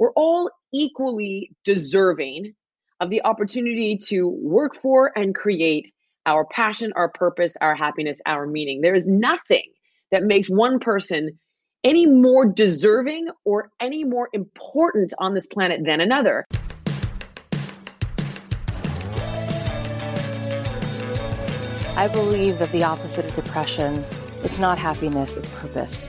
we're all equally deserving of the opportunity to work for and create our passion, our purpose, our happiness, our meaning. There is nothing that makes one person any more deserving or any more important on this planet than another. I believe that the opposite of depression, it's not happiness, it's purpose.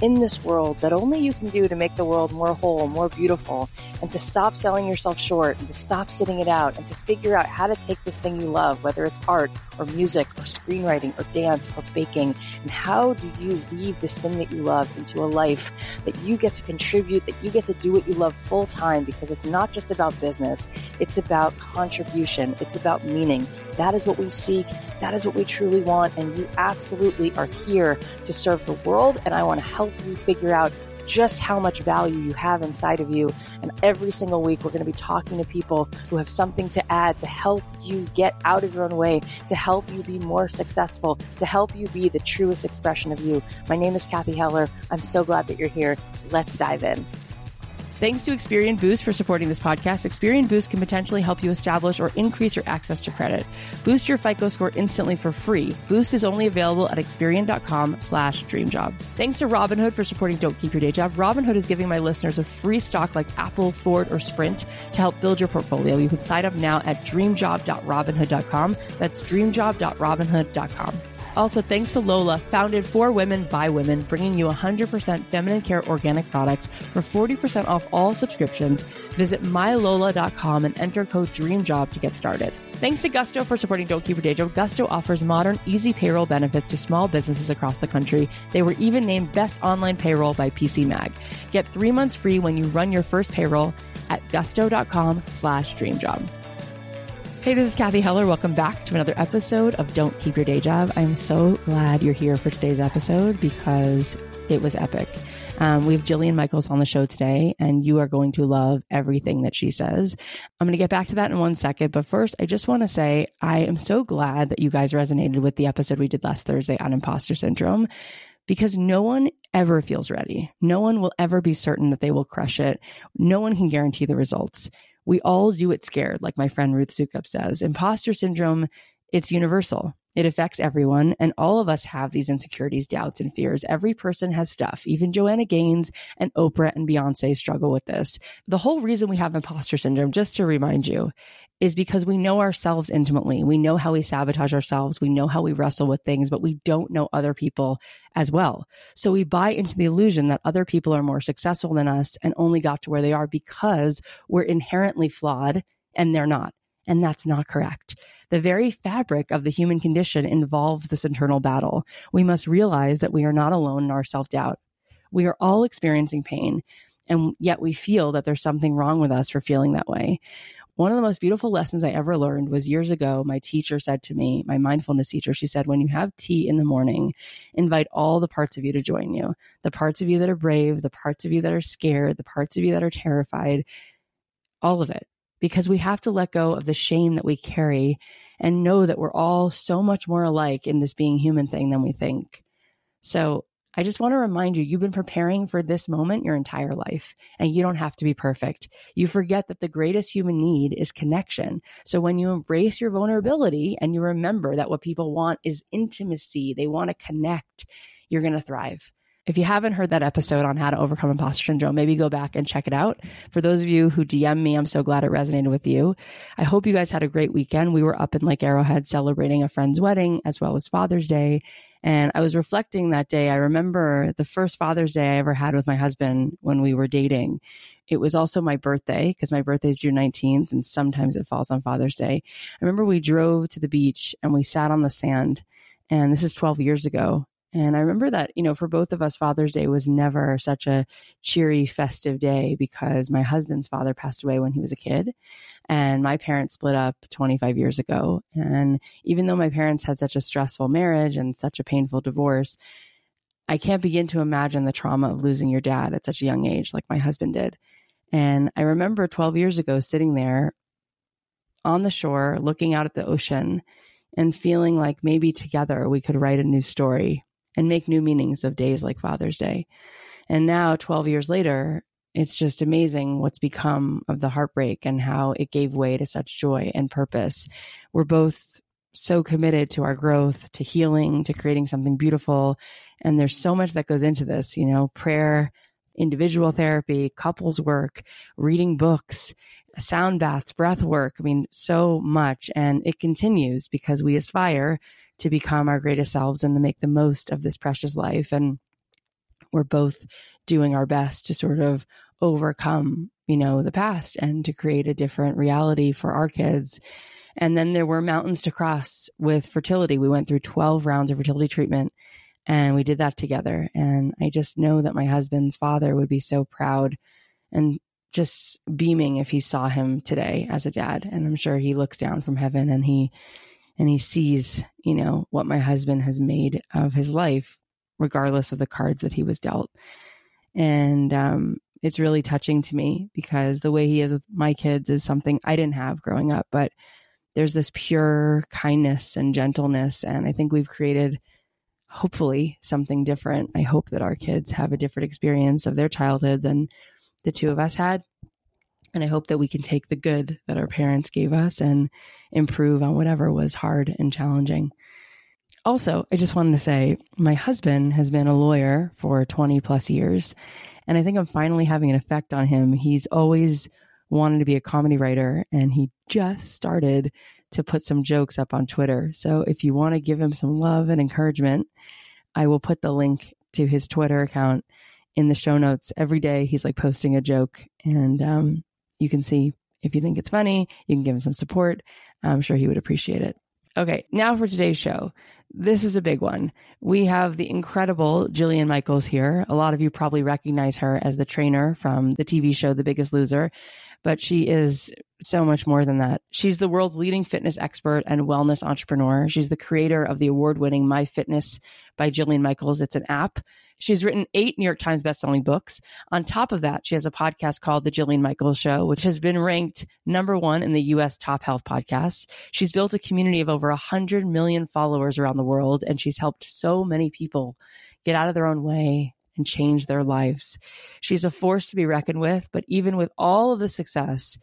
in this world that only you can do to make the world more whole, more beautiful, and to stop selling yourself short and to stop sitting it out and to figure out how to take this thing you love, whether it's art or music or screenwriting or dance or baking, and how do you weave this thing that you love into a life that you get to contribute, that you get to do what you love full time because it's not just about business, it's about contribution, it's about meaning. That is what we seek, that is what we truly want, and you absolutely are here to serve the world, and I want to help help you figure out just how much value you have inside of you. And every single week, we're going to be talking to people who have something to add to help you get out of your own way, to help you be more successful, to help you be the truest expression of you. My name is Cathy Heller. I'm so glad that you're here. Let's dive in. Thanks to Experian Boost for supporting this podcast. Experian Boost can potentially help you establish or increase your access to credit. Boost your FICO score instantly for free. Boost is only available at Experian.com slash dreamjob. Thanks to Robinhood for supporting Don't Keep Your Day Job. Robinhood is giving my listeners a free stock like Apple, Ford, or Sprint to help build your portfolio. You can sign up now at dreamjob.robinhood.com. That's dreamjob.robinhood.com. Also, thanks to Lola, founded for women by women, bringing you 100% feminine care organic products for 40% off all subscriptions. Visit mylola.com and enter code DREAMJOB to get started. Thanks to Gusto for supporting Don't Keep Your Day Job. Gusto offers modern, easy payroll benefits to small businesses across the country. They were even named Best Online Payroll by PC Mag. Get three months free when you run your first payroll at gusto.com slash dreamjob. Hey, this is Cathy Heller. Welcome back to another episode of Don't Keep Your Day Job. I'm so glad you're here for today's episode because it was epic. Um, we have Jillian Michaels on the show today, and you are going to love everything that she says. I'm going to get back to that in one second. But first, I just want to say I am so glad that you guys resonated with the episode we did last Thursday on imposter syndrome because no one ever feels ready. No one will ever be certain that they will crush it. No one can guarantee the results we all do it scared, like my friend Ruth Soukup says. Imposter syndrome, it's universal. It affects everyone, and all of us have these insecurities, doubts, and fears. Every person has stuff. Even Joanna Gaines and Oprah and Beyonce struggle with this. The whole reason we have imposter syndrome, just to remind you, is because we know ourselves intimately. We know how we sabotage ourselves. We know how we wrestle with things, but we don't know other people as well. So we buy into the illusion that other people are more successful than us and only got to where they are because we're inherently flawed and they're not. And that's not correct. The very fabric of the human condition involves this internal battle. We must realize that we are not alone in our self doubt. We are all experiencing pain, and yet we feel that there's something wrong with us for feeling that way. One of the most beautiful lessons I ever learned was years ago. My teacher said to me, my mindfulness teacher, she said, when you have tea in the morning, invite all the parts of you to join you the parts of you that are brave, the parts of you that are scared, the parts of you that are terrified, all of it. Because we have to let go of the shame that we carry and know that we're all so much more alike in this being human thing than we think. So I just want to remind you, you've been preparing for this moment your entire life, and you don't have to be perfect. You forget that the greatest human need is connection. So when you embrace your vulnerability and you remember that what people want is intimacy, they want to connect, you're going to thrive. If you haven't heard that episode on how to overcome imposter syndrome, maybe go back and check it out. For those of you who DM me, I'm so glad it resonated with you. I hope you guys had a great weekend. We were up in Lake Arrowhead celebrating a friend's wedding as well as Father's Day. And I was reflecting that day. I remember the first Father's Day I ever had with my husband when we were dating. It was also my birthday because my birthday is June 19th and sometimes it falls on Father's Day. I remember we drove to the beach and we sat on the sand. And this is 12 years ago. And I remember that, you know, for both of us, Father's Day was never such a cheery, festive day because my husband's father passed away when he was a kid. And my parents split up 25 years ago. And even though my parents had such a stressful marriage and such a painful divorce, I can't begin to imagine the trauma of losing your dad at such a young age, like my husband did. And I remember 12 years ago sitting there on the shore, looking out at the ocean and feeling like maybe together we could write a new story and make new meanings of days like Father's Day. And now, 12 years later, it's just amazing what's become of the heartbreak and how it gave way to such joy and purpose. We're both so committed to our growth, to healing, to creating something beautiful. And there's so much that goes into this, you know, prayer, individual therapy, couples work, reading books, sound baths, breath work. I mean, so much. And it continues because we aspire to become our greatest selves and to make the most of this precious life. And we're both doing our best to sort of overcome, you know, the past and to create a different reality for our kids. And then there were mountains to cross with fertility. We went through 12 rounds of fertility treatment and we did that together. And I just know that my husband's father would be so proud and just beaming if he saw him today as a dad. And I'm sure he looks down from heaven and he and he sees, you know, what my husband has made of his life, regardless of the cards that he was dealt. And um, it's really touching to me because the way he is with my kids is something I didn't have growing up, but there's this pure kindness and gentleness. And I think we've created hopefully something different. I hope that our kids have a different experience of their childhood than the two of us had. And I hope that we can take the good that our parents gave us and improve on whatever was hard and challenging. Also, I just wanted to say my husband has been a lawyer for 20 plus years. And I think I'm finally having an effect on him. He's always wanted to be a comedy writer and he just started to put some jokes up on Twitter. So if you want to give him some love and encouragement, I will put the link to his Twitter account in the show notes. Every day he's like posting a joke, and um, you can see if you think it's funny, you can give him some support. I'm sure he would appreciate it. Okay, now for today's show. This is a big one. We have the incredible Jillian Michaels here. A lot of you probably recognize her as the trainer from the TV show The Biggest Loser but she is so much more than that. She's the world's leading fitness expert and wellness entrepreneur. She's the creator of the award winning My Fitness by Jillian Michaels. It's an app. She's written eight New York Times bestselling books. On top of that, she has a podcast called The Jillian Michaels Show, which has been ranked number one in the US top health podcasts. She's built a community of over 100 million followers around the world, and she's helped so many people get out of their own way, and change their lives. She's a force to be reckoned with, but even with all of the success,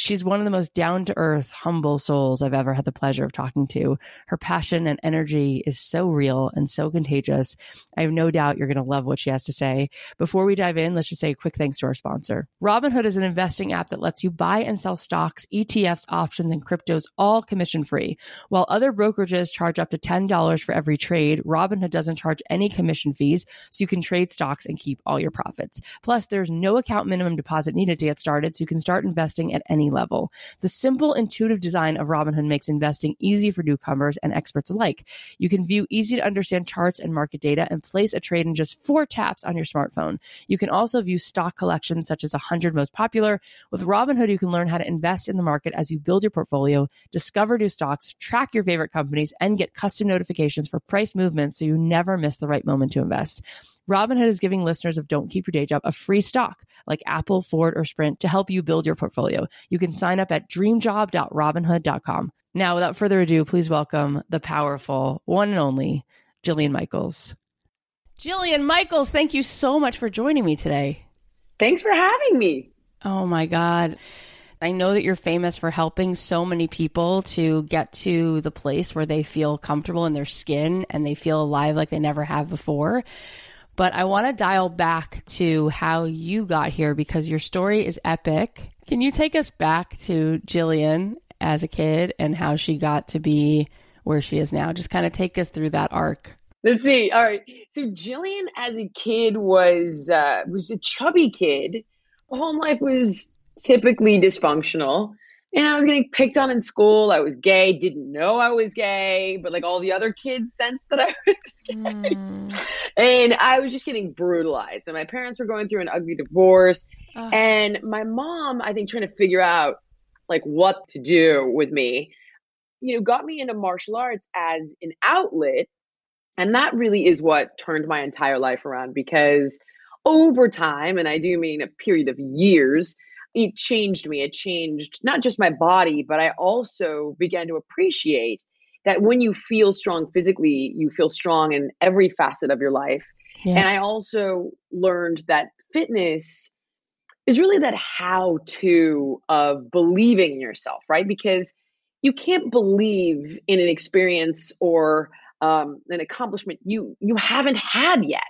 She's one of the most down to earth, humble souls I've ever had the pleasure of talking to. Her passion and energy is so real and so contagious. I have no doubt you're going to love what she has to say. Before we dive in, let's just say a quick thanks to our sponsor. Robinhood is an investing app that lets you buy and sell stocks, ETFs, options, and cryptos all commission free. While other brokerages charge up to $10 for every trade, Robinhood doesn't charge any commission fees, so you can trade stocks and keep all your profits. Plus, there's no account minimum deposit needed to get started, so you can start investing at any level. The simple, intuitive design of Robinhood makes investing easy for newcomers and experts alike. You can view easy to understand charts and market data and place a trade in just four taps on your smartphone. You can also view stock collections such as 100 most popular. With Robinhood, you can learn how to invest in the market as you build your portfolio, discover new stocks, track your favorite companies, and get custom notifications for price movements so you never miss the right moment to invest. Robinhood is giving listeners of Don't Keep Your Day Job a free stock like Apple, Ford, or Sprint to help you build your portfolio. You can sign up at dreamjob.robinhood.com. Now, without further ado, please welcome the powerful, one and only Jillian Michaels. Jillian Michaels, thank you so much for joining me today. Thanks for having me. Oh my God. I know that you're famous for helping so many people to get to the place where they feel comfortable in their skin and they feel alive like they never have before. But I want to dial back to how you got here because your story is epic. Can you take us back to Jillian as a kid and how she got to be where she is now? Just kind of take us through that arc. Let's see. All right. So Jillian as a kid was uh, was a chubby kid. Home life was typically dysfunctional and I was getting picked on in school. I was gay, didn't know I was gay, but like all the other kids sensed that I was gay. Mm. And I was just getting brutalized. And my parents were going through an ugly divorce. Oh. And my mom, I think, trying to figure out like what to do with me, you know, got me into martial arts as an outlet. And that really is what turned my entire life around because over time, and I do mean a period of years, it changed me. It changed not just my body, but I also began to appreciate that when you feel strong physically, you feel strong in every facet of your life. Yeah. And I also learned that fitness is really that how to of believing in yourself, right? Because you can't believe in an experience or um, an accomplishment you you haven't had yet.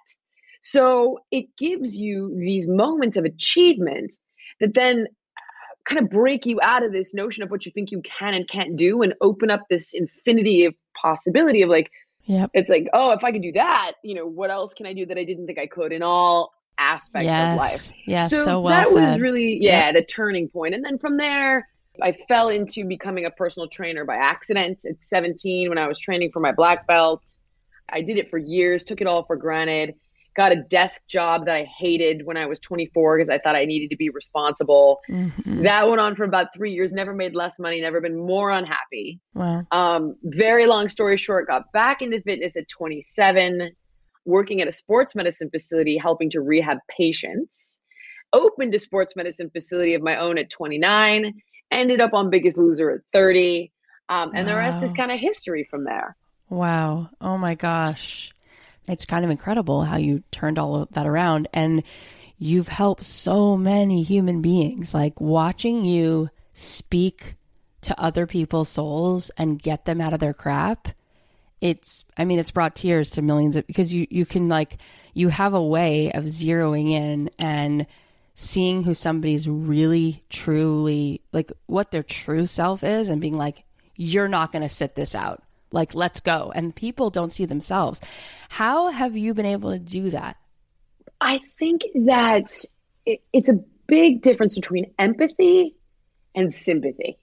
So it gives you these moments of achievement that then uh, kind of break you out of this notion of what you think you can and can't do and open up this infinity of possibility of like Yep. It's like, oh, if I could do that, you know, what else can I do that I didn't think I could in all aspects yes. of life? yeah so, so well that said. was really, yeah, yep. the turning point. And then from there, I fell into becoming a personal trainer by accident at 17 when I was training for my black belt. I did it for years, took it all for granted got a desk job that I hated when I was 24 because I thought I needed to be responsible. Mm-hmm. That went on for about three years, never made less money, never been more unhappy. Wow. Um, very long story short, got back into fitness at 27, working at a sports medicine facility, helping to rehab patients. Opened a sports medicine facility of my own at 29, ended up on Biggest Loser at 30. Um, and wow. the rest is kind of history from there. Wow. Oh my gosh it's kind of incredible how you turned all of that around. And you've helped so many human beings like watching you speak to other people's souls and get them out of their crap. It's i mean it's brought tears to millions of because you you can like you have a way of zeroing in and seeing who somebody's really truly like what their true self is and being like you're not going to sit this out like let's go. And people don't see themselves. How have you been able to do that? I think that it, it's a big difference between empathy and sympathy.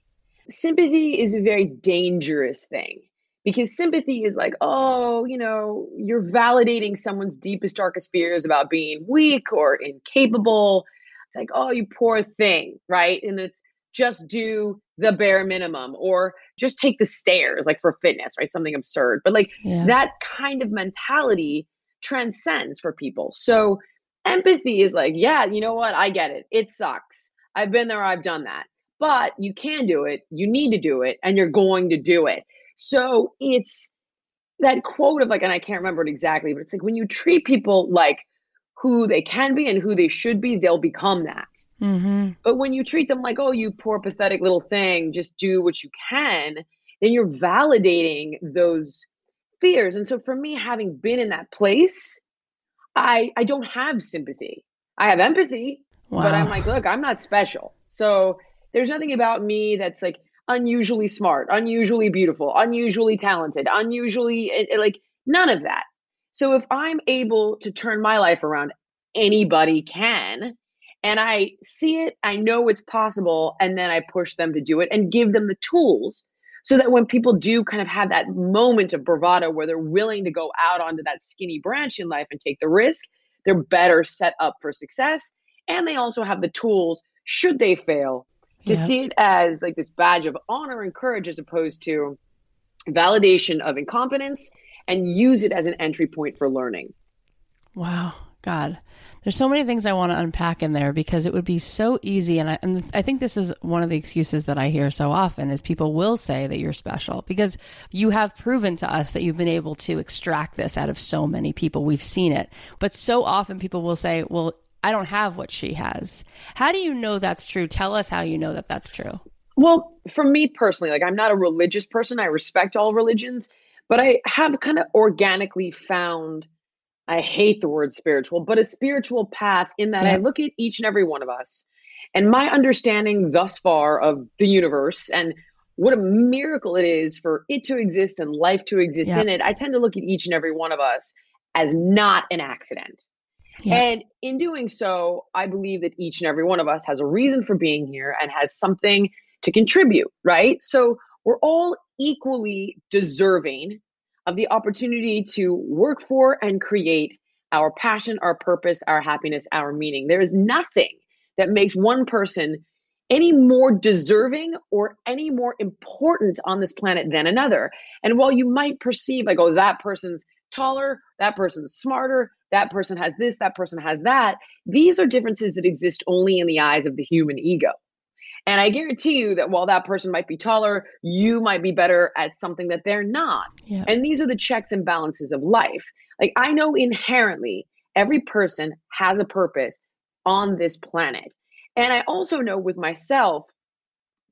Sympathy is a very dangerous thing because sympathy is like oh you know you're validating someone's deepest darkest fears about being weak or incapable. It's like oh you poor thing right? And it's just do the bare minimum or just take the stairs like for fitness right? Something absurd but like yeah. that kind of mentality transcends for people. So empathy is like yeah you know what? I get it. It sucks. I've been there i've done that. But you can do it you need to do it and you're going to do it. So it's that quote of like and i can't remember it exactly but it's like when you treat people like who they can be and who they should be they'll become that Mm-hmm. But when you treat them like, oh, you poor, pathetic little thing, just do what you can, then you're validating those fears. And so for me, having been in that place, I I don't have sympathy. I have empathy, wow. but I'm like, look, I'm not special. So there's nothing about me that's like unusually smart, unusually beautiful, unusually talented, unusually it, it, like none of that. So if I'm able to turn my life around, anybody can and I see it, I know it's possible, and then I push them to do it and give them the tools so that when people do kind of have that moment of bravado where they're willing to go out onto that skinny branch in life and take the risk, they're better set up for success. And they also have the tools, should they fail, to yeah. see it as like this badge of honor and courage as opposed to validation of incompetence and use it as an entry point for learning. Wow. God. There's so many things I want to unpack in there because it would be so easy. And I, and I think this is one of the excuses that I hear so often is people will say that you're special because you have proven to us that you've been able to extract this out of so many people. We've seen it. But so often people will say, well, I don't have what she has. How do you know that's true? Tell us how you know that that's true. Well, for me personally, like I'm not a religious person. I respect all religions, but I have kind of organically found I hate the word spiritual, but a spiritual path in that yeah. I look at each and every one of us and my understanding thus far of the universe and what a miracle it is for it to exist and life to exist yeah. in it. I tend to look at each and every one of us as not an accident. Yeah. And in doing so, I believe that each and every one of us has a reason for being here and has something to contribute, right? So we're all equally deserving of the opportunity to work for and create our passion, our purpose, our happiness, our meaning. There is nothing that makes one person any more deserving or any more important on this planet than another. And while you might perceive, like, oh, that person's taller, that person's smarter, that person has this, that person has that. These are differences that exist only in the eyes of the human ego. And I guarantee you that while that person might be taller, you might be better at something that they're not. Yeah. And these are the checks and balances of life. Like I know inherently every person has a purpose on this planet. And I also know with myself,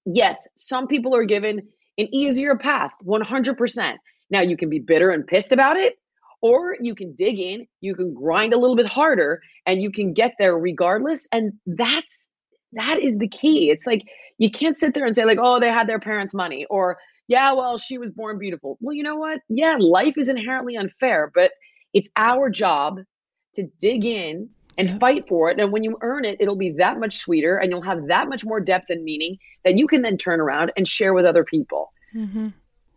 yes, some people are given an easier path, 100%. Now you can be bitter and pissed about it, or you can dig in, you can grind a little bit harder, and you can get there regardless. And that's that is the key. It's like you can't sit there and say, like, oh, they had their parents' money, or yeah, well, she was born beautiful. Well, you know what? Yeah, life is inherently unfair, but it's our job to dig in and fight for it. And when you earn it, it'll be that much sweeter and you'll have that much more depth and meaning that you can then turn around and share with other people. Mm-hmm.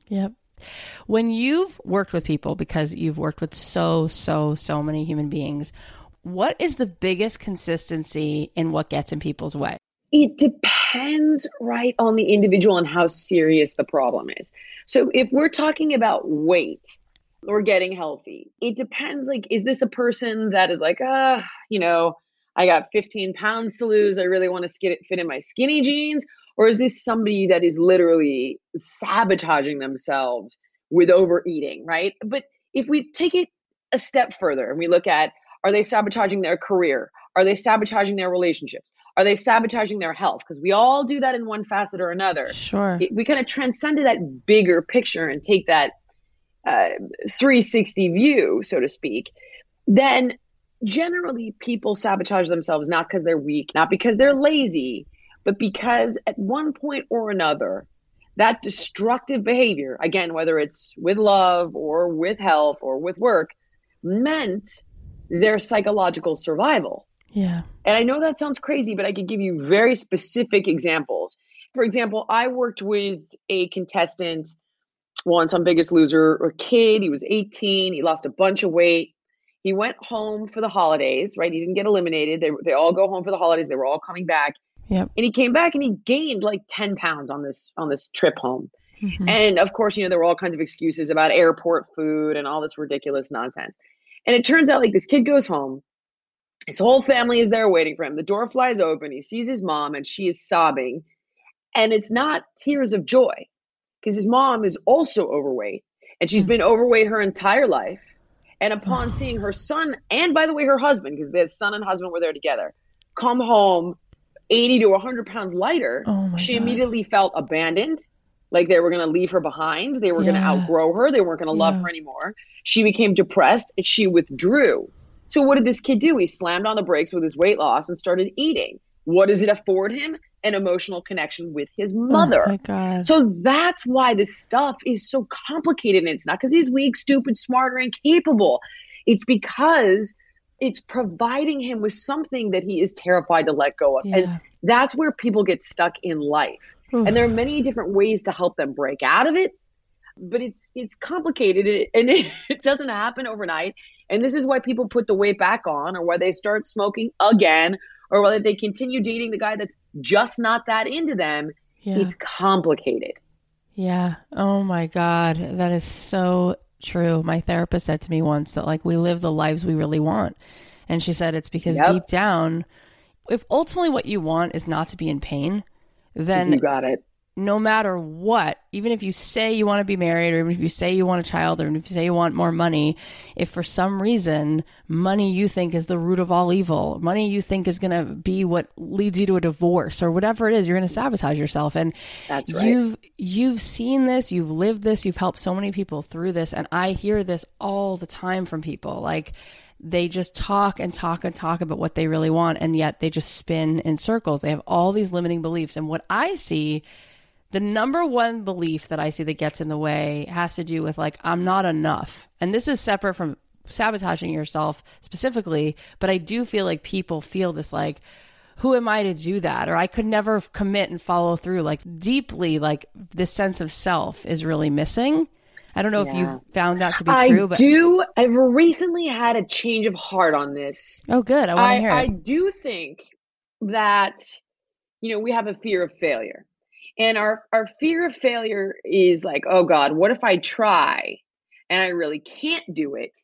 Yep. When you've worked with people, because you've worked with so, so, so many human beings, what is the biggest consistency in what gets in people's way? It depends right on the individual and how serious the problem is. So if we're talking about weight or getting healthy, it depends like is this a person that is like, ah, uh, you know, I got 15 pounds to lose, I really want to fit in my skinny jeans or is this somebody that is literally sabotaging themselves with overeating, right? But if we take it a step further and we look at are they sabotaging their career? Are they sabotaging their relationships? Are they sabotaging their health? Because we all do that in one facet or another. Sure. we kind of transcend to that bigger picture and take that uh, 360 view, so to speak. Then generally people sabotage themselves not because they're weak, not because they're lazy, but because at one point or another, that destructive behavior, again, whether it's with love or with health or with work, meant their psychological survival. Yeah. And I know that sounds crazy, but I could give you very specific examples. For example, I worked with a contestant once on Biggest Loser, a kid. He was 18. He lost a bunch of weight. He went home for the holidays, right? He didn't get eliminated. They, they all go home for the holidays. They were all coming back. Yep. And he came back and he gained like 10 pounds on this on this trip home. Mm-hmm. And of course, you know, there were all kinds of excuses about airport food and all this ridiculous nonsense. And it turns out like this kid goes home. His whole family is there waiting for him. The door flies open. He sees his mom and she is sobbing. And it's not tears of joy because his mom is also overweight and she's mm-hmm. been overweight her entire life. And upon seeing her son, and by the way, her husband, because the son and husband were there together, come home 80 to 100 pounds lighter, oh she God. immediately felt abandoned, like they were going to leave her behind. They were yeah. going to outgrow her. They weren't going to yeah. love her anymore. She became depressed and she withdrew. So, what did this kid do? He slammed on the brakes with his weight loss and started eating. What does it afford him? An emotional connection with his oh mother. Oh my God. So that's why this stuff is so complicated. And it's not because he's weak, stupid, smart, or incapable. It's because it's providing him with something that he is terrified to let go of. Yeah. And that's where people get stuck in life. And there are many different ways to help them break out of it, but it's it's complicated and it, it doesn't happen overnight. And this is why people put the weight back on or why they start smoking again or whether they continue dating the guy that's just not that into them. Yeah. It's complicated. Yeah. Oh my God. That is so true. My therapist said to me once that like we live the lives we really want. And she said it's because yep. deep down, if ultimately what you want is not to be in pain, then you got it no matter what, even if you say you want to be married, or even if you say you want a child, or if you say you want more money, if for some reason money you think is the root of all evil, money you think is going to be what leads you to a divorce or whatever it is, you're going to sabotage yourself. And That's right. you've you've seen this, you've lived this, you've helped so many people through this, and I hear this all the time from people, like they just talk and talk and talk about what they really want and yet they just spin in circles they have all these limiting beliefs and what i see the number one belief that I see that gets in the way has to do with like, I'm not enough. And this is separate from sabotaging yourself specifically, but I do feel like people feel this like, who am I to do that? Or I could never commit and follow through. Like deeply, like this sense of self is really missing. I don't know yeah. if you've found that to be I true, but I do. I've recently had a change of heart on this. Oh, good. I want to hear it. I do think that you know we have a fear of failure, and our our fear of failure is like, oh God, what if I try and I really can't do it?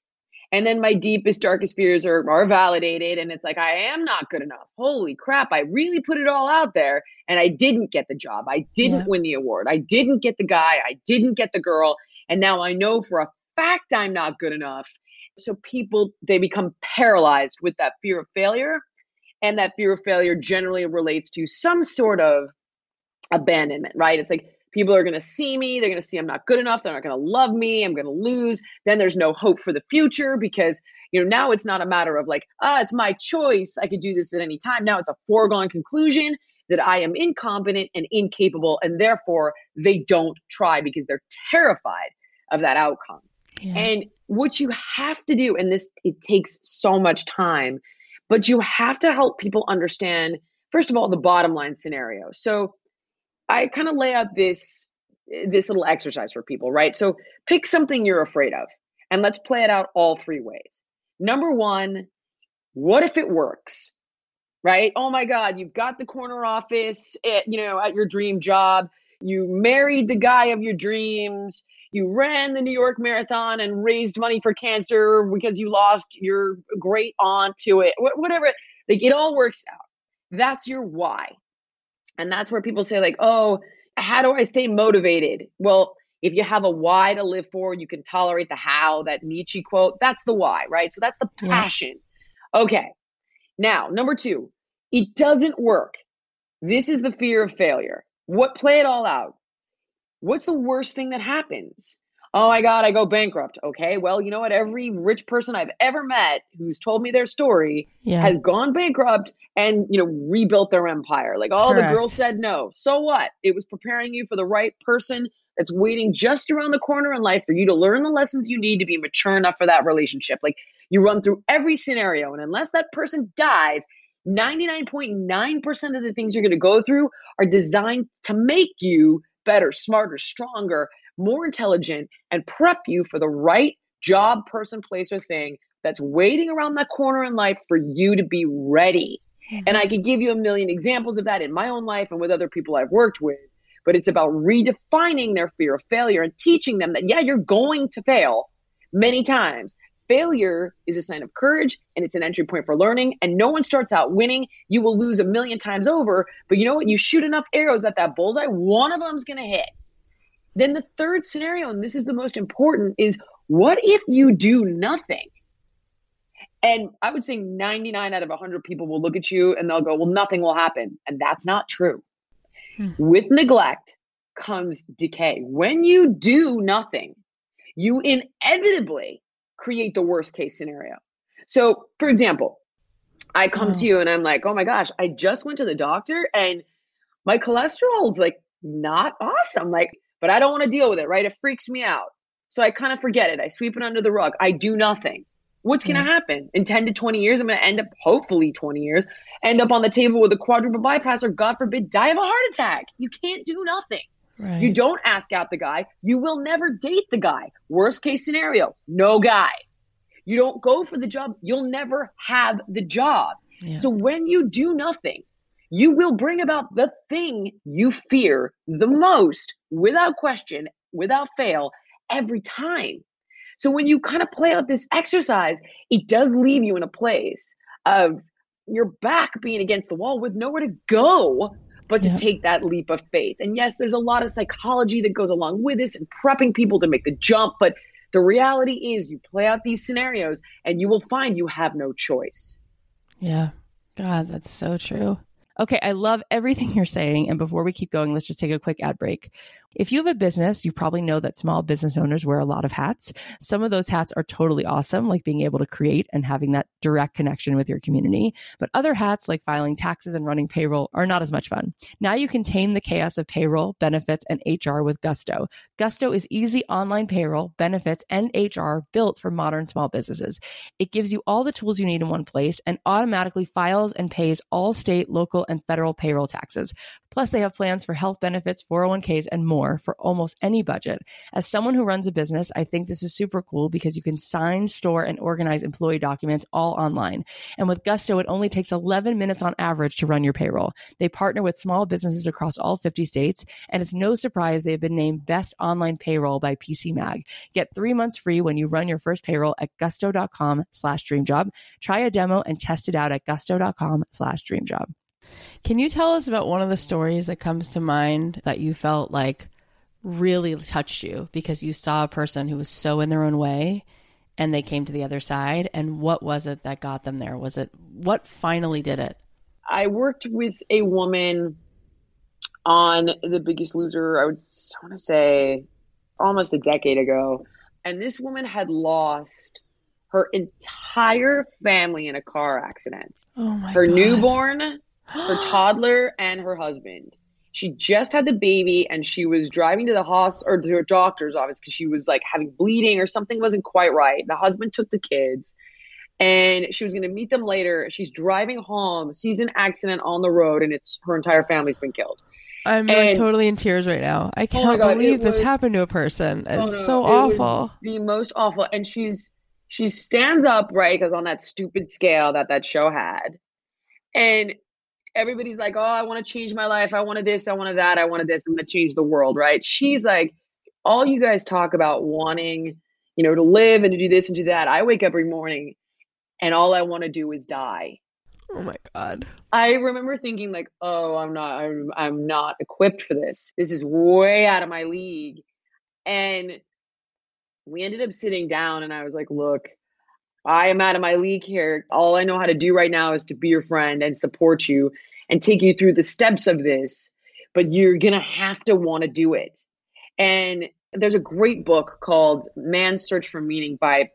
And then my deepest, darkest fears are, are validated. And it's like, I am not good enough. Holy crap. I really put it all out there and I didn't get the job. I didn't yeah. win the award. I didn't get the guy. I didn't get the girl. And now I know for a fact I'm not good enough. So people, they become paralyzed with that fear of failure. And that fear of failure generally relates to some sort of abandonment, right? It's like people are going to see me. They're going to see I'm not good enough. They're not going to love me. I'm going to lose. Then there's no hope for the future because, you know, now it's not a matter of like, ah, it's my choice. I could do this at any time. Now it's a foregone conclusion that I am incompetent and incapable. And therefore they don't try because they're terrified of that outcome. Yeah. And what you have to do, and this, it takes so much time, but you have to help people understand, first of all, the bottom line scenario. So, I kind of lay out this this little exercise for people, right? So pick something you're afraid of and let's play it out all three ways. Number 1, what if it works? Right? Oh my god, you've got the corner office at, you know, at your dream job. You married the guy of your dreams. You ran the New York Marathon and raised money for cancer because you lost your great aunt to it. Whatever. Like it all works out. That's your why. And that's where people say, like, oh, how do I stay motivated? Well, if you have a why to live for, you can tolerate the how, that Nietzsche quote, that's the why, right? So that's the passion. Yeah. Okay. Now, number two, it doesn't work. This is the fear of failure. What play it all out? What's the worst thing that happens? oh my God, I go bankrupt. Okay, well, you know what? Every rich person I've ever met who's told me their story yeah. has gone bankrupt and, you know, rebuilt their empire. Like, oh, Correct. the girl said no. So what? It was preparing you for the right person that's waiting just around the corner in life for you to learn the lessons you need to be mature enough for that relationship. Like, you run through every scenario, and unless that person dies, 99.9% of the things you're going to go through are designed to make you better, smarter, stronger, more intelligent, and prep you for the right job, person, place, or thing that's waiting around that corner in life for you to be ready. Mm-hmm. And I could give you a million examples of that in my own life and with other people I've worked with. But it's about redefining their fear of failure and teaching them that, yeah, you're going to fail many times. Failure is a sign of courage and it's an entry point for learning. And no one starts out winning. You will lose a million times over. But you know what? You shoot enough arrows at that bullseye, one of them's going to hit. Then the third scenario, and this is the most important, is what if you do nothing? And I would say 99 out of 100 people will look at you and they'll go, well, nothing will happen. And that's not true. Hmm. With neglect comes decay. When you do nothing, you inevitably create the worst case scenario. So, for example, I come oh. to hmm. you and I'm like, oh my gosh, I just went to the doctor and my cholesterol is like not awesome. Like, but I don't want to deal with it, right? It freaks me out. So I kind of forget it. I sweep it under the rug. I do nothing. What's going to hmm. happen? In 10 to 20 years, I'm going to end up, hopefully 20 years, end up on the table with a quadruple bypass or, God forbid, die of a heart attack. You can't do nothing. Right. You don't ask out the guy. You will never date the guy. Worst case scenario, no guy. You don't go for the job. You'll never have the job. Yeah. So when you do nothing, you will bring about the thing you fear the most without question, without fail, every time. So when you kind of play out this exercise, it does leave you in a place of your back being against the wall with nowhere to go but to yeah. take that leap of faith. And yes, there's a lot of psychology that goes along with this and prepping people to make the jump, but the reality is you play out these scenarios and you will find you have no choice. Yeah. God, that's so true. Okay, I love everything you're saying. And before we keep going, let's just take a quick ad break. If you have a business, you probably know that small business owners wear a lot of hats. Some of those hats are totally awesome, like being able to create and having that direct connection with your community. But other hats, like filing taxes and running payroll, are not as much fun. Now you can tame the chaos of payroll, benefits, and HR with Gusto. Gusto is easy online payroll, benefits, and HR built for modern small businesses. It gives you all the tools you need in one place and automatically files and pays all state, local, and federal payroll taxes Plus, they have plans for health benefits, 401ks, and more for almost any budget. As someone who runs a business, I think this is super cool because you can sign, store, and organize employee documents all online. And with Gusto, it only takes 11 minutes on average to run your payroll. They partner with small businesses across all 50 states, and it's no surprise they've been named Best Online Payroll by PC Mag. Get three months free when you run your first payroll at gusto.com slash dreamjob. Try a demo and test it out at gusto.com slash dreamjob. Can you tell us about one of the stories that comes to mind that you felt like really touched you because you saw a person who was so in their own way and they came to the other side? And what was it that got them there? Was it what finally did it? I worked with a woman on The Biggest Loser, I would I want to say almost a decade ago. And this woman had lost her entire family in a car accident. Oh my her God. newborn, her toddler, and her husband. She just had the baby and she was driving to the hospital or to her doctor's office because she was like having bleeding or something wasn't quite right. The husband took the kids and she was going to meet them later. She's driving home, sees an accident on the road, and it's her entire family's been killed. I'm like totally in tears right now. I Oh can't God, believe this was- happened to a person. It's Oh, no, so it awful. the most awful. And she's she stands up right because on that stupid scale that that show had, and everybody's like, "Oh, I want to change my life. I wanted this. I wanted that. I wanted this. I'm gonna change the world." Right? She's like, all you guys talk about wanting, you know, to live and to do this and do that. I wake up every morning, and all I want to do is die. Oh my god. I remember thinking like, "Oh, I'm not I'm I'm not equipped for this. This is way out of my league." And we ended up sitting down and I was like, "Look, I am out of my league here. All I know how to do right now is to be your friend and support you and take you through the steps of this, but you're going to have to want to do it." And there's a great book called Man's Search for Meaning by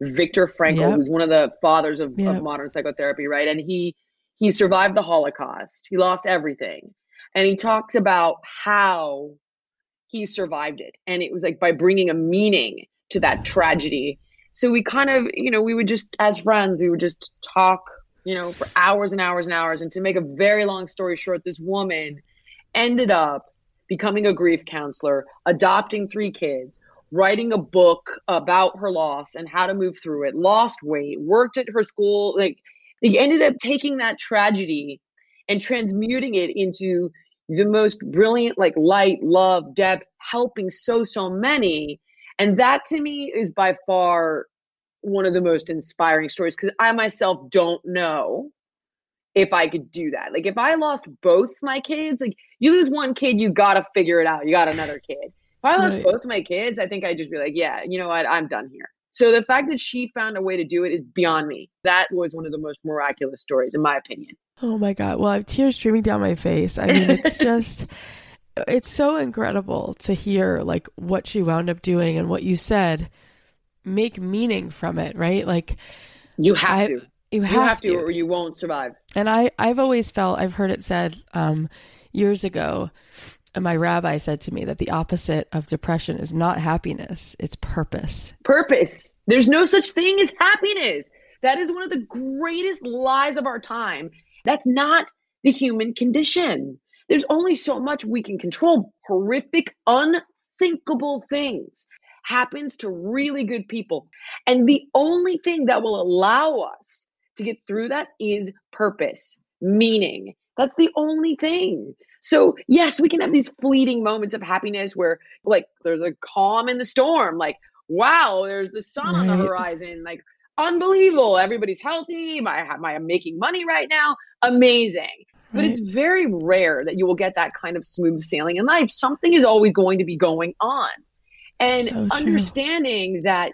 Viktor Frankl, Yep. who's one of the fathers of, Yep. of modern psychotherapy, right? And he he survived the Holocaust. He lost everything. And he talks about how he survived it. And it was like by bringing a meaning to that tragedy. So we kind of, you know, we would just, as friends, we would just talk, you know, for hours and hours and hours. And to make a very long story short, this woman ended up becoming a grief counselor, adopting three kids, writing a book about her loss and how to move through it, lost weight, worked at her school. Like, they ended up taking that tragedy and transmuting it into the most brilliant, like light, love, depth, helping so, so many. And that to me is by far one of the most inspiring stories because I myself don't know if I could do that. Like if I lost both my kids, like you lose one kid, you gotta figure it out. You got another kid. If I lost Right. both my kids, I think I'd just be like, yeah, you know what, I'm done here. So the fact that she found a way to do it is beyond me. That was one of the most miraculous stories, in my opinion. Oh my god. Well, I have tears streaming down my face. I mean, it's just it's so incredible to hear like what she wound up doing and what you said make meaning from it, right? Like You have I- to. you You have, have to, or you won't survive. And I, I've always felt, I've heard it said um, years ago, my rabbi said to me that the opposite of depression is not happiness, it's purpose. Purpose. There's no such thing as happiness. That is one of the greatest lies of our time. That's not the human condition. There's only so much we can control. Horrific, unthinkable things happens to really good people. And the only thing that will allow us to get through that is purpose, meaning. That's the only thing. So, yes, we can have these fleeting moments of happiness where, like, there's a calm in the storm. Like, wow, there's the sun on the horizon. Like, unbelievable. Everybody's healthy. My, my, I'm making money right now. Amazing. But it's very rare that you will get that kind of smooth sailing in life. Something is always going to be going on. And So understanding that,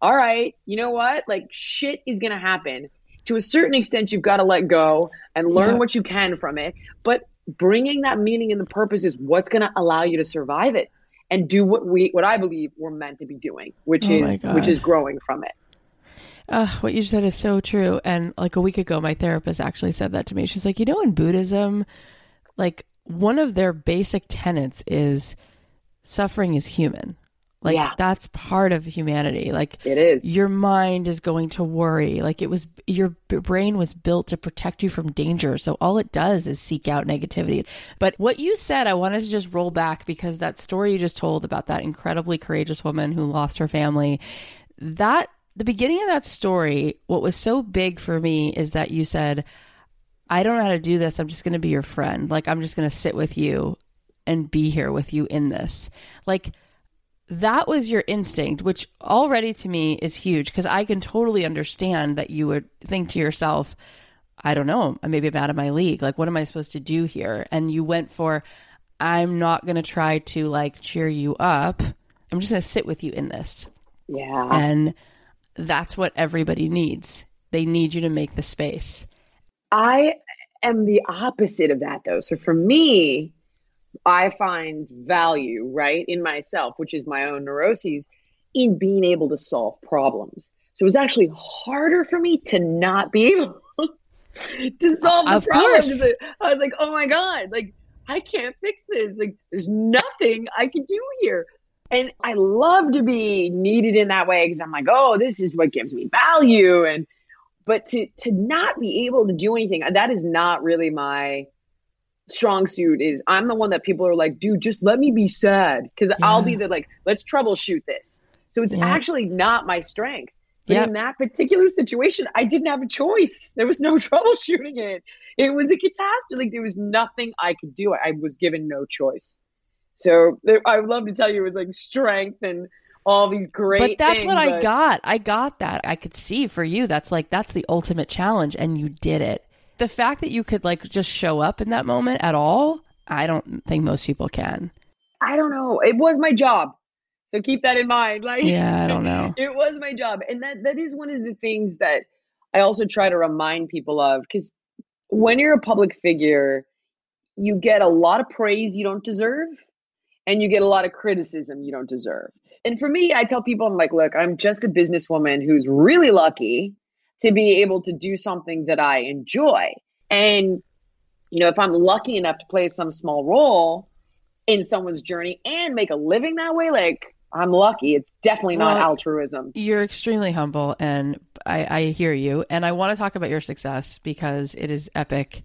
all right, you know what? Like, shit is going to happen. To a certain extent, you've got to let go and learn Yeah. what you can from it. But bringing that meaning and the purpose is what's going to allow you to survive it and do what we, what I believe we're meant to be doing, which Oh is, which is growing from it. Uh, what you said is so true. And like a week ago, my therapist actually said that to me. She's like, you know, in Buddhism, like one of their basic tenets is suffering is human. Like Yeah. that's part of humanity. Like It is. your mind is going to worry. Like it was your b- brain was built to protect you from danger. So all it does is seek out negativity. But what you said, I wanted to just roll back because that story you just told about that incredibly courageous woman who lost her family, that the beginning of that story, what was so big for me is that you said, I don't know how to do this. I'm just going to be your friend. Like, I'm just going to sit with you and be here with you in this. Like, that was your instinct, which already to me is huge because I can totally understand that you would think to yourself, I don't know, maybe I'm out of my league. Like, what am I supposed to do here? And you went for, I'm not going to try to like cheer you up. I'm just going to sit with you in this. Yeah. And that's what everybody needs. They need you to make the space. I am the opposite of that though. So for me, I find value, right, in myself, which is my own neuroses, in being able to solve problems. So it was actually harder for me to not be able to solve the Of problems. course. I was like, oh my God, like I can't fix this. Like there's nothing I can do here. And I love to be needed in that way because I'm like, oh, this is what gives me value. And but to to not be able to do anything, uh, that is not really my strong suit is I'm the one that people are like, dude, just let me be sad. Cause I'll be the like, let's troubleshoot this. So it's Yeah. actually not my strength. But Yep. in that particular situation, I didn't have a choice. There was no troubleshooting it. It was a catastrophe. Like there was nothing I could do. I was given no choice. So there, I would love to tell you it was like strength and all these great. but that's things, what I got. I got that. I could see for you. That's like that's the ultimate challenge, and you did it. The fact that you could like just show up in that moment at all, I don't think most people can. I don't know. It was my job. So keep that in mind. Like Yeah, I don't know. it was my job. And that that is one of the things that I also try to remind people of cuz when you're a public figure, you get a lot of praise you don't deserve and you get a lot of criticism you don't deserve. And for me, I tell people I'm like, look, I'm just a businesswoman who's really lucky to be able to do something that I enjoy. And you know, if I'm lucky enough to play some small role in someone's journey and make a living that way, like I'm lucky. It's definitely not Well, altruism. You're extremely humble, and I, I hear you. And I want to talk about your success because it is epic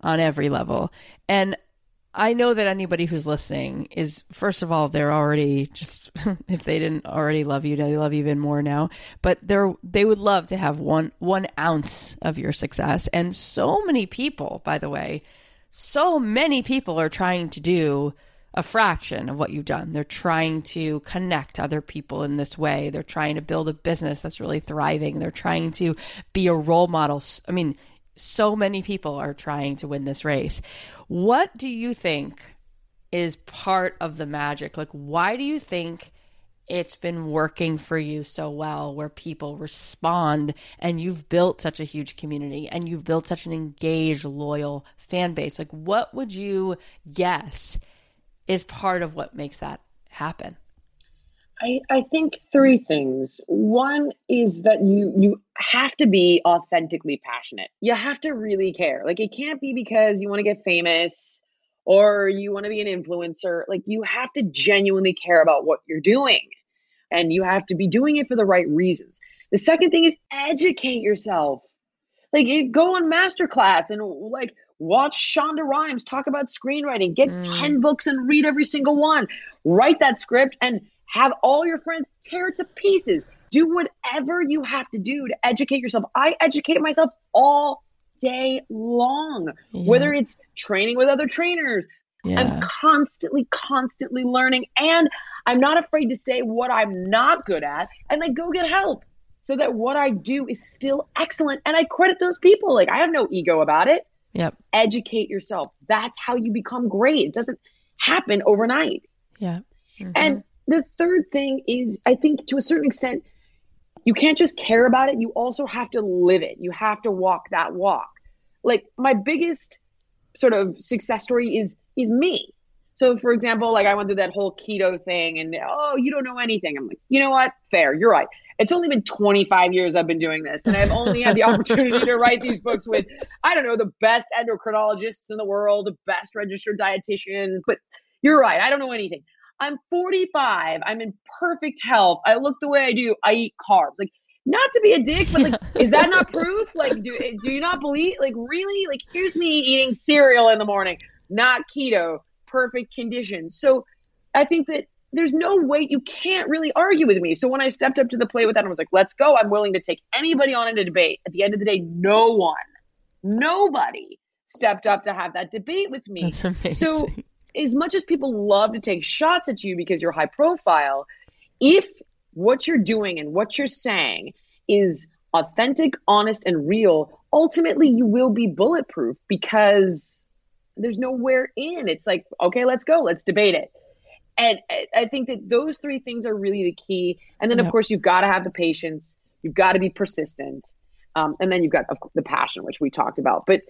on every level. And I know that anybody who's listening is, first of all, they're already just, if they didn't already love you, they love you even more now. But they're, they would love to have one, one ounce of your success. And so many people, by the way, so many people are trying to do a fraction of what you've done. They're trying to connect other people in this way. They're trying to build a business that's really thriving. They're trying to be a role model. I mean, so many people are trying to win this race. What do you think is part of the magic? Like, why do you think it's been working for you so well where people respond and you've built such a huge community and you've built such an engaged, loyal fan base? Like, what would you guess is part of what makes that happen? I, I think three things. One is that you you have to be authentically passionate. You have to really care. Like it can't be because you want to get famous or you want to be an influencer. Like you have to genuinely care about what you're doing. And you have to be doing it for the right reasons. The second thing is educate yourself. Like you go on masterclass and like watch Shonda Rhimes talk about screenwriting. Get Mm. 10 books and read every single one. Write that script and have all your friends tear it to pieces. Do whatever you have to do to educate yourself. I educate myself all day long, whether it's training with other trainers. yeah. I'm constantly, constantly learning. And I'm not afraid to say what I'm not good at and like go get help so that what I do is still excellent. And I credit those people. Like I have no ego about it. Yep. Educate yourself. That's how you become great. It doesn't happen overnight. Yeah. Mhm. And the third thing is, I think to a certain extent, you can't just care about it. You also have to live it. You have to walk that walk. Like my biggest sort of success story is is me. So for example, like I went through that whole keto thing and oh, you don't know anything. I'm like, you know what? Fair. You're right. It's only been 25 years I've been doing this and I've only had the opportunity to write these books with I don't know, the best endocrinologists in the world, the best registered dietitians, but you're right. I don't know anything. I'm 45. I'm in perfect health. I look the way I do. I eat carbs. Like, not to be a dick, but like, is that not proof? Like, do eh, do you not believe? Like, really? Like, here's me eating cereal in the morning, not keto, perfect conditions. So, I think that there's no way you can't really argue with me. So when I stepped up to the plate with that, I was like, let's go. I'm willing to take anybody on in a debate. At the end of the day, no one, nobody stepped up to have that debate with me. That's amazing. So as much as people love to take shots at you because you're high profile, if what you're doing and what you're saying is authentic, honest, and real, ultimately you will be bulletproof because there's nowhere in. It's like, okay, let's go, let's debate it. And I think that those three things are really the key. And then, yep. of course, you've got to have the patience, you've got to be persistent, um, and then you've got the passion, which we talked about. But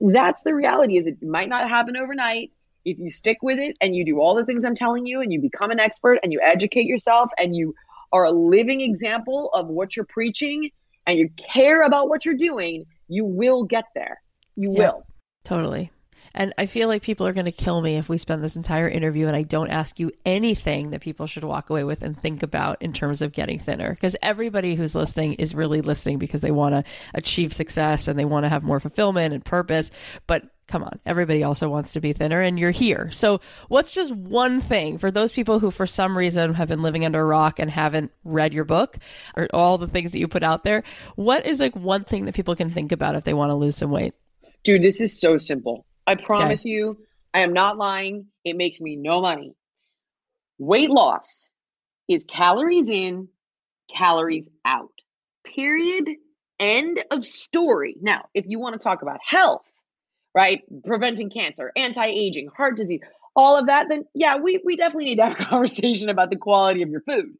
that's the reality: is it might not happen overnight. If you stick with it and you do all the things I'm telling you, and you become an expert, and you educate yourself, and you are a living example of what you're preaching, and you care about what you're doing, you will get there. You yep. will. Totally. And I feel like people are going to kill me if we spend this entire interview and I don't ask you anything that people should walk away with and think about in terms of getting thinner. Because everybody who's listening is really listening because they want to achieve success and they want to have more fulfillment and purpose. But come on, everybody also wants to be thinner and you're here. So, what's just one thing for those people who, for some reason, have been living under a rock and haven't read your book or all the things that you put out there? What is like one thing that people can think about if they want to lose some weight? Dude, this is so simple. I promise okay. you, I am not lying. It makes me no money. Weight loss is calories in, calories out. Period. End of story. Now, if you want to talk about health, right? Preventing cancer, anti-aging, heart disease, all of that, then yeah, we, we definitely need to have a conversation about the quality of your food.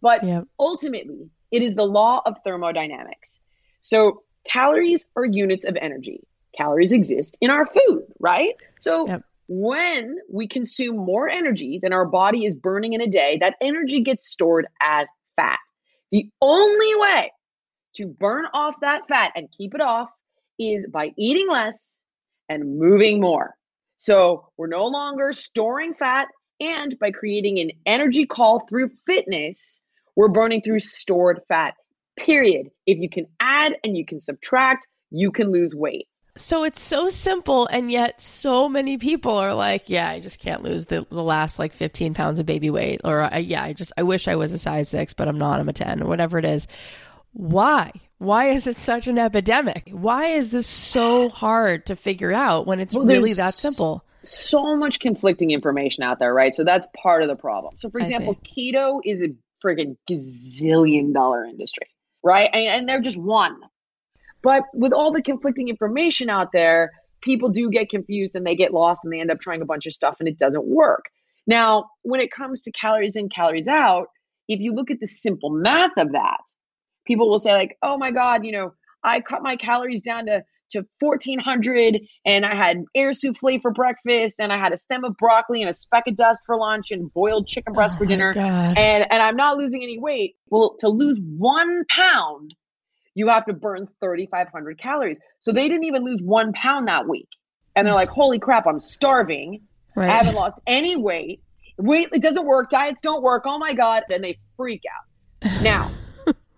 But yep. ultimately, it is the law of thermodynamics. So calories are units of energy calories exist in our food, right? So yep. when we consume more energy than our body is burning in a day, that energy gets stored as fat. The only way to burn off that fat and keep it off is by eating less and moving more. So we're no longer storing fat, and by creating an energy call through fitness, we're burning through stored fat. Period. If you can add and you can subtract, you can lose weight. So it's so simple, and yet so many people are like, "Yeah, I just can't lose the, the last like 15 pounds of baby weight," or "Yeah, I just I wish I was a size six, but I'm not. I'm a 10, or whatever it is." Why? Why is it such an epidemic? Why is this so hard to figure out when it's well, really that simple? So much conflicting information out there, right? So that's part of the problem. So, for example, keto is a friggin' gazillion dollar industry, right? And, and they're just one but with all the conflicting information out there, people do get confused and they get lost and they end up trying a bunch of stuff and it doesn't work. Now, when it comes to calories in, calories out, if you look at the simple math of that, people will say, like, oh my God, you know, I cut my calories down to to 1400 and I had air souffle for breakfast and I had a stem of broccoli and a speck of dust for lunch and boiled chicken oh breast oh for dinner and and I'm not losing any weight. Well, to lose 1 pound you have to burn 3,500 calories. So they didn't even lose one pound that week. And they're mm. like, holy crap, I'm starving. Right. I haven't lost any weight. Wait, it doesn't work. Diets don't work. Oh my God. And they freak out. Now,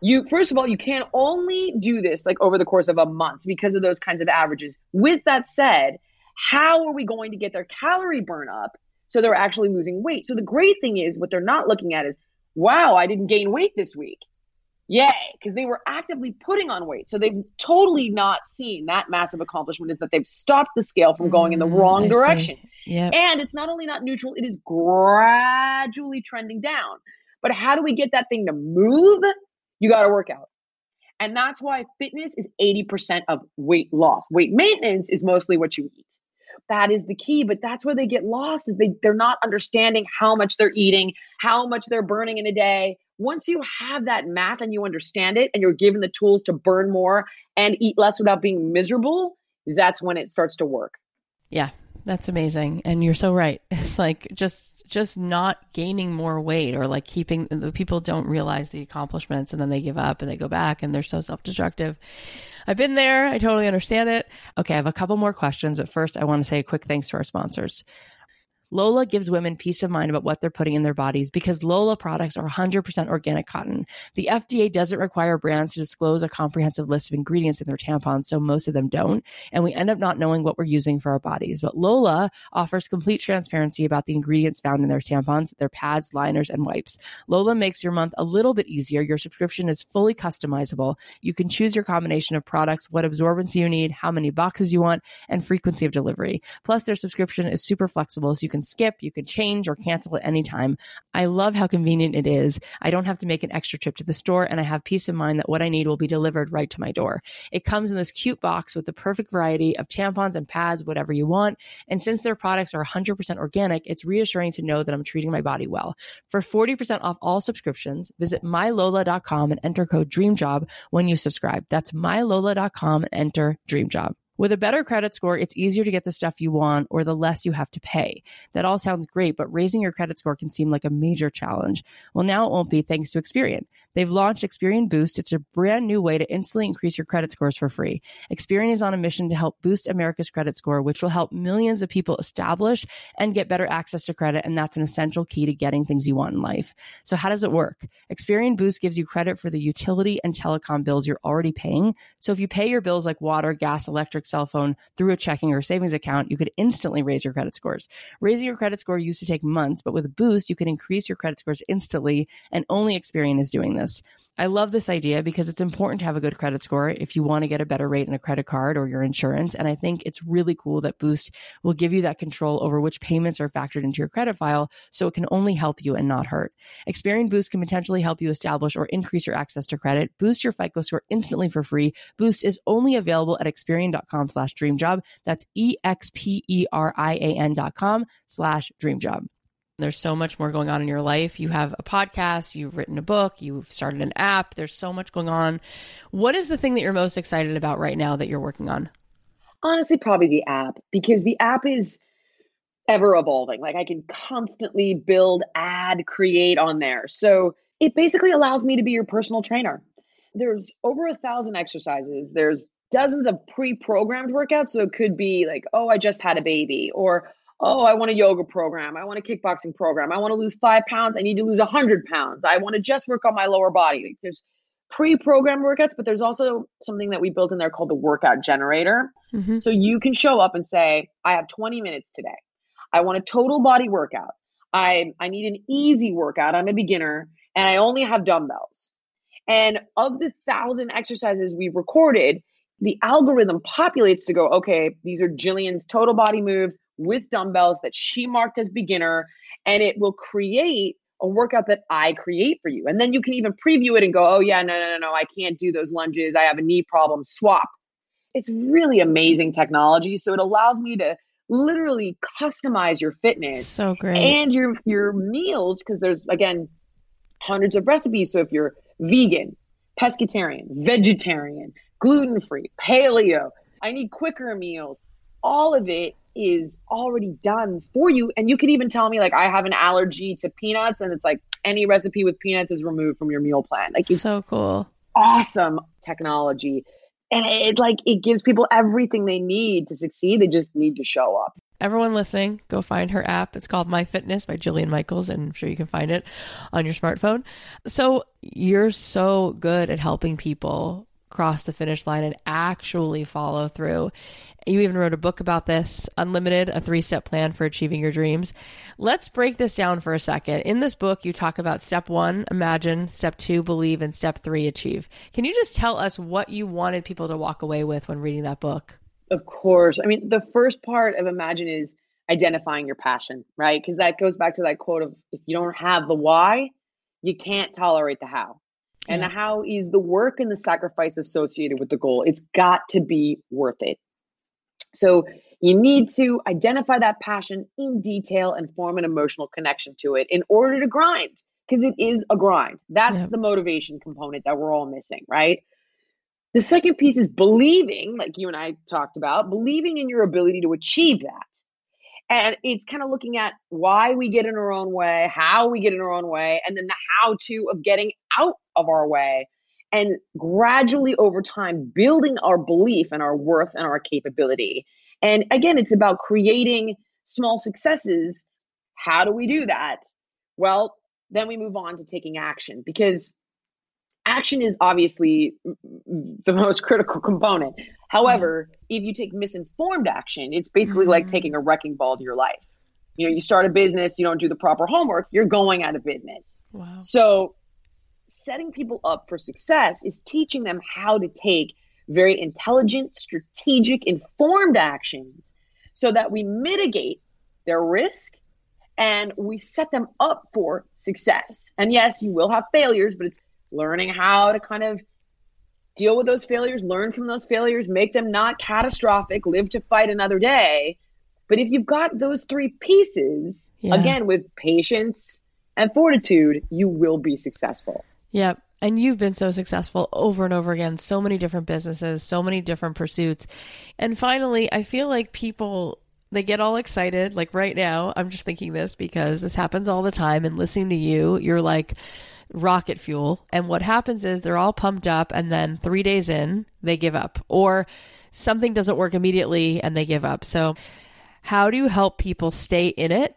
you, first of all, you can only do this like over the course of a month because of those kinds of averages. With that said, how are we going to get their calorie burn up so they're actually losing weight? So the great thing is what they're not looking at is, wow, I didn't gain weight this week. Yay, because they were actively putting on weight. So they've totally not seen that massive accomplishment is that they've stopped the scale from going in the mm, wrong direction. Yep. And it's not only not neutral, it is gradually trending down. But how do we get that thing to move? You got to work out. And that's why fitness is 80% of weight loss. Weight maintenance is mostly what you eat. That is the key, but that's where they get lost is they they're not understanding how much they're eating, how much they're burning in a day, once you have that math and you understand it and you're given the tools to burn more and eat less without being miserable, that's when it starts to work. Yeah, that's amazing. And you're so right. It's like just just not gaining more weight or like keeping the people don't realize the accomplishments and then they give up and they go back and they're so self-destructive. I've been there. I totally understand it. Okay, I have a couple more questions, but first I want to say a quick thanks to our sponsors. Lola gives women peace of mind about what they're putting in their bodies because Lola products are 100% organic cotton. The FDA doesn't require brands to disclose a comprehensive list of ingredients in their tampons, so most of them don't. And we end up not knowing what we're using for our bodies. But Lola offers complete transparency about the ingredients found in their tampons, their pads, liners, and wipes. Lola makes your month a little bit easier. Your subscription is fully customizable. You can choose your combination of products, what absorbance you need, how many boxes you want, and frequency of delivery. Plus, their subscription is super flexible, so you can skip, you can change, or cancel at any time. I love how convenient it is. I don't have to make an extra trip to the store, and I have peace of mind that what I need will be delivered right to my door. It comes in this cute box with the perfect variety of tampons and pads, whatever you want. And since their products are 100% organic, it's reassuring to know that I'm treating my body well. For 40% off all subscriptions, visit mylola.com and enter code DREAMJOB when you subscribe. That's mylola.com and enter DREAMJOB. With a better credit score, it's easier to get the stuff you want or the less you have to pay. That all sounds great, but raising your credit score can seem like a major challenge. Well, now it won't be thanks to Experian. They've launched Experian Boost. It's a brand new way to instantly increase your credit scores for free. Experian is on a mission to help boost America's credit score, which will help millions of people establish and get better access to credit. And that's an essential key to getting things you want in life. So how does it work? Experian Boost gives you credit for the utility and telecom bills you're already paying. So if you pay your bills like water, gas, electric, cell phone through a checking or savings account, you could instantly raise your credit scores. Raising your credit score used to take months, but with Boost, you can increase your credit scores instantly, and only Experian is doing this. I love this idea because it's important to have a good credit score if you want to get a better rate in a credit card or your insurance. And I think it's really cool that Boost will give you that control over which payments are factored into your credit file so it can only help you and not hurt. Experian Boost can potentially help you establish or increase your access to credit. Boost your FICO score instantly for free. Boost is only available at Experian.com slash dreamjob. That's E-X-P-E-R-I-A-N dot com slash dreamjob. There's so much more going on in your life. You have a podcast, you've written a book, you've started an app. There's so much going on. What is the thing that you're most excited about right now that you're working on? Honestly, probably the app because the app is ever evolving. Like I can constantly build, add, create on there. So it basically allows me to be your personal trainer. There's over a thousand exercises. There's dozens of pre-programmed workouts. So it could be like, oh, I just had a baby, or oh, I want a yoga program. I want a kickboxing program. I want to lose five pounds. I need to lose a hundred pounds. I want to just work on my lower body. Like there's pre-programmed workouts, but there's also something that we built in there called the workout generator. Mm-hmm. So you can show up and say, I have 20 minutes today. I want a total body workout. I I need an easy workout. I'm a beginner and I only have dumbbells. And of the thousand exercises we've recorded, the algorithm populates to go, okay, these are Jillian's total body moves with dumbbells that she marked as beginner, and it will create a workout that I create for you. And then you can even preview it and go, oh, yeah, no, no, no, no, I can't do those lunges. I have a knee problem. Swap. It's really amazing technology. So it allows me to literally customize your fitness so great and your your meals because there's again hundreds of recipes so if you're vegan pescatarian vegetarian gluten free, paleo. I need quicker meals. All of it is already done for you. And you can even tell me, like, I have an allergy to peanuts, and it's like any recipe with peanuts is removed from your meal plan. Like, it's so cool. Awesome technology. And it like it gives people everything they need to succeed. They just need to show up. Everyone listening, go find her app. It's called My Fitness by Jillian Michaels, and I'm sure you can find it on your smartphone. So you're so good at helping people cross the finish line and actually follow through. You even wrote a book about this, Unlimited, a three step plan for achieving your dreams. Let's break this down for a second. In this book, you talk about step one, imagine, step two, believe, and step three, achieve. Can you just tell us what you wanted people to walk away with when reading that book? Of course. I mean, the first part of imagine is identifying your passion, right? Because that goes back to that quote of if you don't have the why, you can't tolerate the how. And yeah. how is the work and the sacrifice associated with the goal? It's got to be worth it. So you need to identify that passion in detail and form an emotional connection to it in order to grind, because it is a grind. That's yeah. the motivation component that we're all missing, right? The second piece is believing, like you and I talked about, believing in your ability to achieve that. And it's kind of looking at why we get in our own way, how we get in our own way, and then the how to of getting out of our way. And gradually over time, building our belief and our worth and our capability. And again, it's about creating small successes how do we do that? Well, then we move on to taking action because action is obviously the most critical component. However, if you take misinformed action, it's basically mm-hmm. like taking a wrecking ball to your life. You know, you start a business, you don't do the proper homework, you're going out of business. Wow. So, setting people up for success is teaching them how to take very intelligent, strategic, informed actions so that we mitigate their risk and we set them up for success. And yes, you will have failures, but it's learning how to kind of deal with those failures, learn from those failures, make them not catastrophic, live to fight another day. But if you've got those three pieces, yeah. again, with patience and fortitude, you will be successful. Yep. And you've been so successful over and over again, so many different businesses, so many different pursuits. And finally, I feel like people they get all excited. Like right now, I'm just thinking this because this happens all the time. And listening to you, you're like rocket fuel. And what happens is they're all pumped up, and then three days in, they give up, or something doesn't work immediately and they give up. So, how do you help people stay in it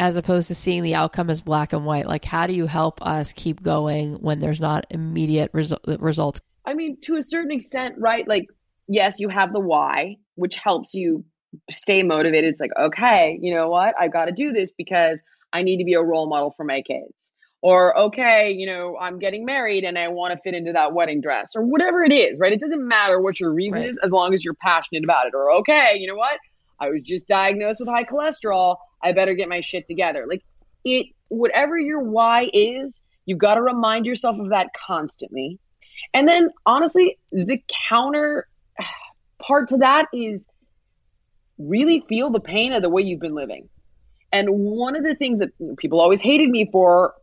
as opposed to seeing the outcome as black and white? Like, how do you help us keep going when there's not immediate resu- results? I mean, to a certain extent, right? Like, yes, you have the why, which helps you stay motivated. It's like, okay, you know what? I got to do this because I need to be a role model for my kids. Or, okay, you know, I'm getting married and I want to fit into that wedding dress or whatever it is, right? It doesn't matter what your reason right. is as long as you're passionate about it. Or, okay, you know what? I was just diagnosed with high cholesterol. I better get my shit together. Like, it, whatever your why is, you've got to remind yourself of that constantly. And then, honestly, the counter part to that is really feel the pain of the way you've been living. And one of the things that people always hated me for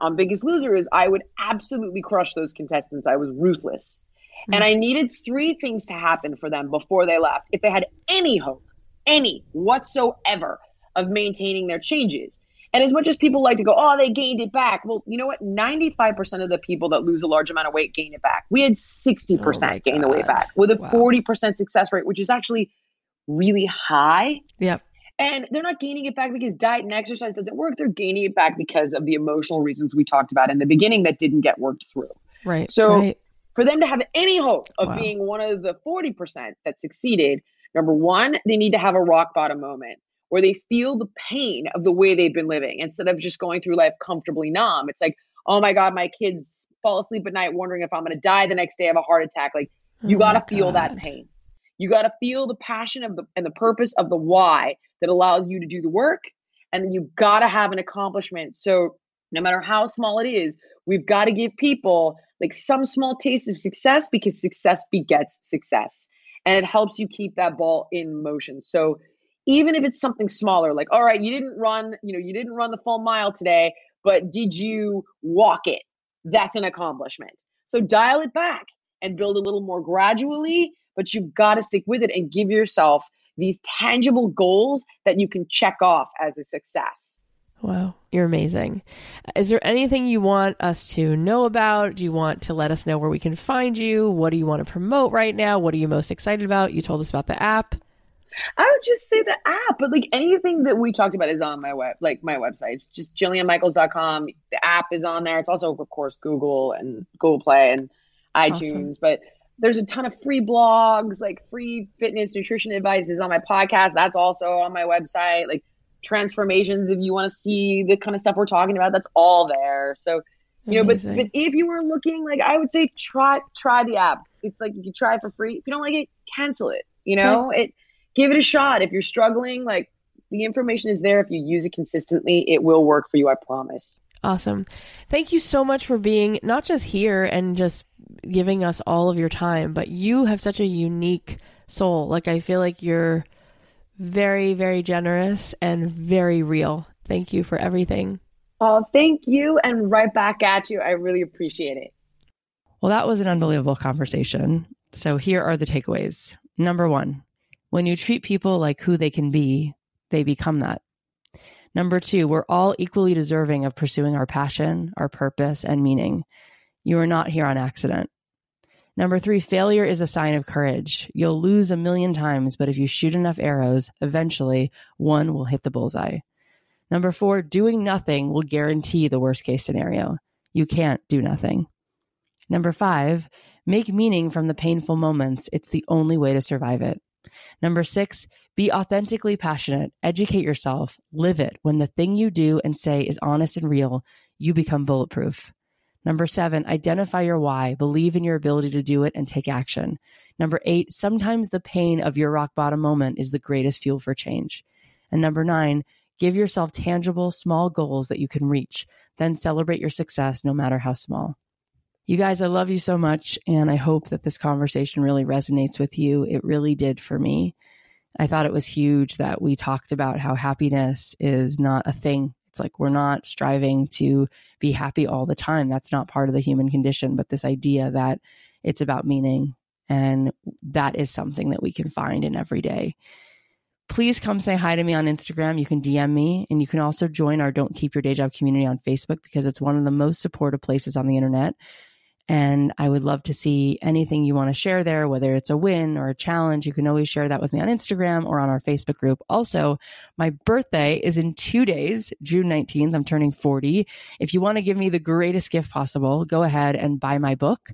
on Biggest Loser is I would absolutely crush those contestants. I was ruthless. Mm-hmm. And I needed three things to happen for them before they left. If they had any hope, any whatsoever of maintaining their changes. And as much as people like to go, oh, they gained it back. Well, you know what? 95% of the people that lose a large amount of weight gain it back. We had 60% oh gain the weight back with a wow. 40% success rate, which is actually really high. Yep. And they're not gaining it back because diet and exercise doesn't work. They're gaining it back because of the emotional reasons we talked about in the beginning that didn't get worked through. Right. So right. for them to have any hope of wow. being one of the 40% that succeeded, number one, they need to have a rock bottom moment where they feel the pain of the way they've been living instead of just going through life comfortably numb. It's like, oh my God, my kids fall asleep at night wondering if I'm going to die the next day, have a heart attack. Like, you oh got to feel that pain. You got to feel the passion of the and the purpose of the why that allows you to do the work. And you got to have an accomplishment. So no matter how small it is, we've got to give people like some small taste of success because success begets success. And it helps you keep that ball in motion. So even if it's something smaller, like, all right, you didn't run, you know, you didn't run the full mile today, but did you walk it? That's an accomplishment. So dial it back and build a little more gradually but you've got to stick with it and give yourself these tangible goals that you can check off as a success. Wow, you're amazing. Is there anything you want us to know about? Do you want to let us know where we can find you? What do you want to promote right now? What are you most excited about? You told us about the app. I would just say the app, but like anything that we talked about is on my web, like my website. It's just jillianmichaels.com. The app is on there. It's also, of course, Google and Google Play and iTunes. Awesome. But there's a ton of free blogs, like free fitness nutrition advice is on my podcast. That's also on my website. Like transformations, if you want to see the kind of stuff we're talking about, that's all there. So, you Amazing. know, but but if you were looking, like I would say, try try the app. It's like you can try it for free. If you don't like it, cancel it. You know, okay. it give it a shot. If you're struggling, like the information is there. If you use it consistently, it will work for you. I promise. Awesome. Thank you so much for being not just here and just giving us all of your time, but you have such a unique soul. Like, I feel like you're very, very generous and very real. Thank you for everything. Oh, thank you. And right back at you. I really appreciate it. Well, that was an unbelievable conversation. So, here are the takeaways. Number one, when you treat people like who they can be, they become that. Number two, we're all equally deserving of pursuing our passion, our purpose, and meaning. You are not here on accident. Number three, failure is a sign of courage. You'll lose a million times, but if you shoot enough arrows, eventually one will hit the bullseye. Number four, doing nothing will guarantee the worst case scenario. You can't do nothing. Number five, make meaning from the painful moments. It's the only way to survive it. Number six, be authentically passionate, educate yourself, live it. When the thing you do and say is honest and real, you become bulletproof. Number seven, identify your why, believe in your ability to do it and take action. Number eight, sometimes the pain of your rock bottom moment is the greatest fuel for change. And number nine, give yourself tangible, small goals that you can reach. Then celebrate your success, no matter how small. You guys, I love you so much. And I hope that this conversation really resonates with you. It really did for me. I thought it was huge that we talked about how happiness is not a thing. It's like we're not striving to be happy all the time. That's not part of the human condition. But this idea that it's about meaning and that is something that we can find in every day. Please come say hi to me on Instagram. You can DM me and you can also join our Don't Keep Your Day Job community on Facebook because it's one of the most supportive places on the internet. And I would love to see anything you want to share there, whether it's a win or a challenge. You can always share that with me on Instagram or on our Facebook group. Also, my birthday is in two days, June 19th. I'm turning 40. If you want to give me the greatest gift possible, go ahead and buy my book.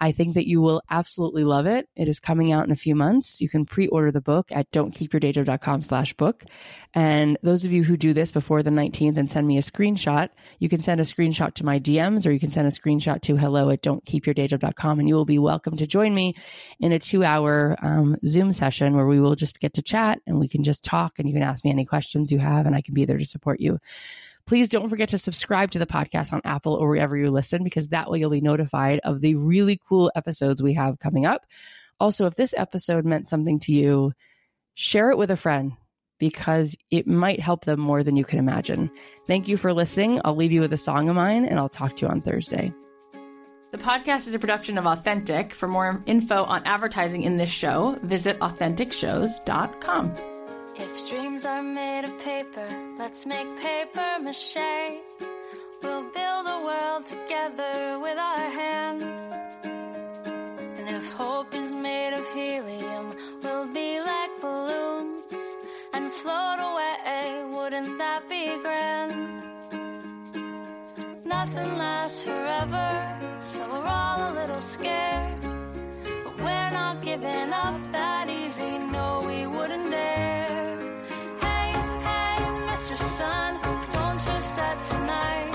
I think that you will absolutely love it. It is coming out in a few months. You can pre-order the book at don'tkeepyourdayjob.com slash book. And those of you who do this before the 19th and send me a screenshot, you can send a screenshot to my DMs or you can send a screenshot to hello at don'tkeepyourdayjob.com and you will be welcome to join me in a two hour um, Zoom session where we will just get to chat and we can just talk and you can ask me any questions you have and I can be there to support you. Please don't forget to subscribe to the podcast on Apple or wherever you listen because that way you'll be notified of the really cool episodes we have coming up. Also, if this episode meant something to you, share it with a friend because it might help them more than you can imagine. Thank you for listening. I'll leave you with a song of mine and I'll talk to you on Thursday. The podcast is a production of Authentic. For more info on advertising in this show, visit AuthenticShows.com. If dreams are made of paper, let's make paper mache. We'll build a world together with our hands. And if hope is made of helium, we'll be like balloons and float away. Wouldn't that be grand? Nothing lasts forever, so we're all a little scared. But we're not giving up that easy, no, we wouldn't dare. Hey, hey, Mr. Sun, don't you set tonight.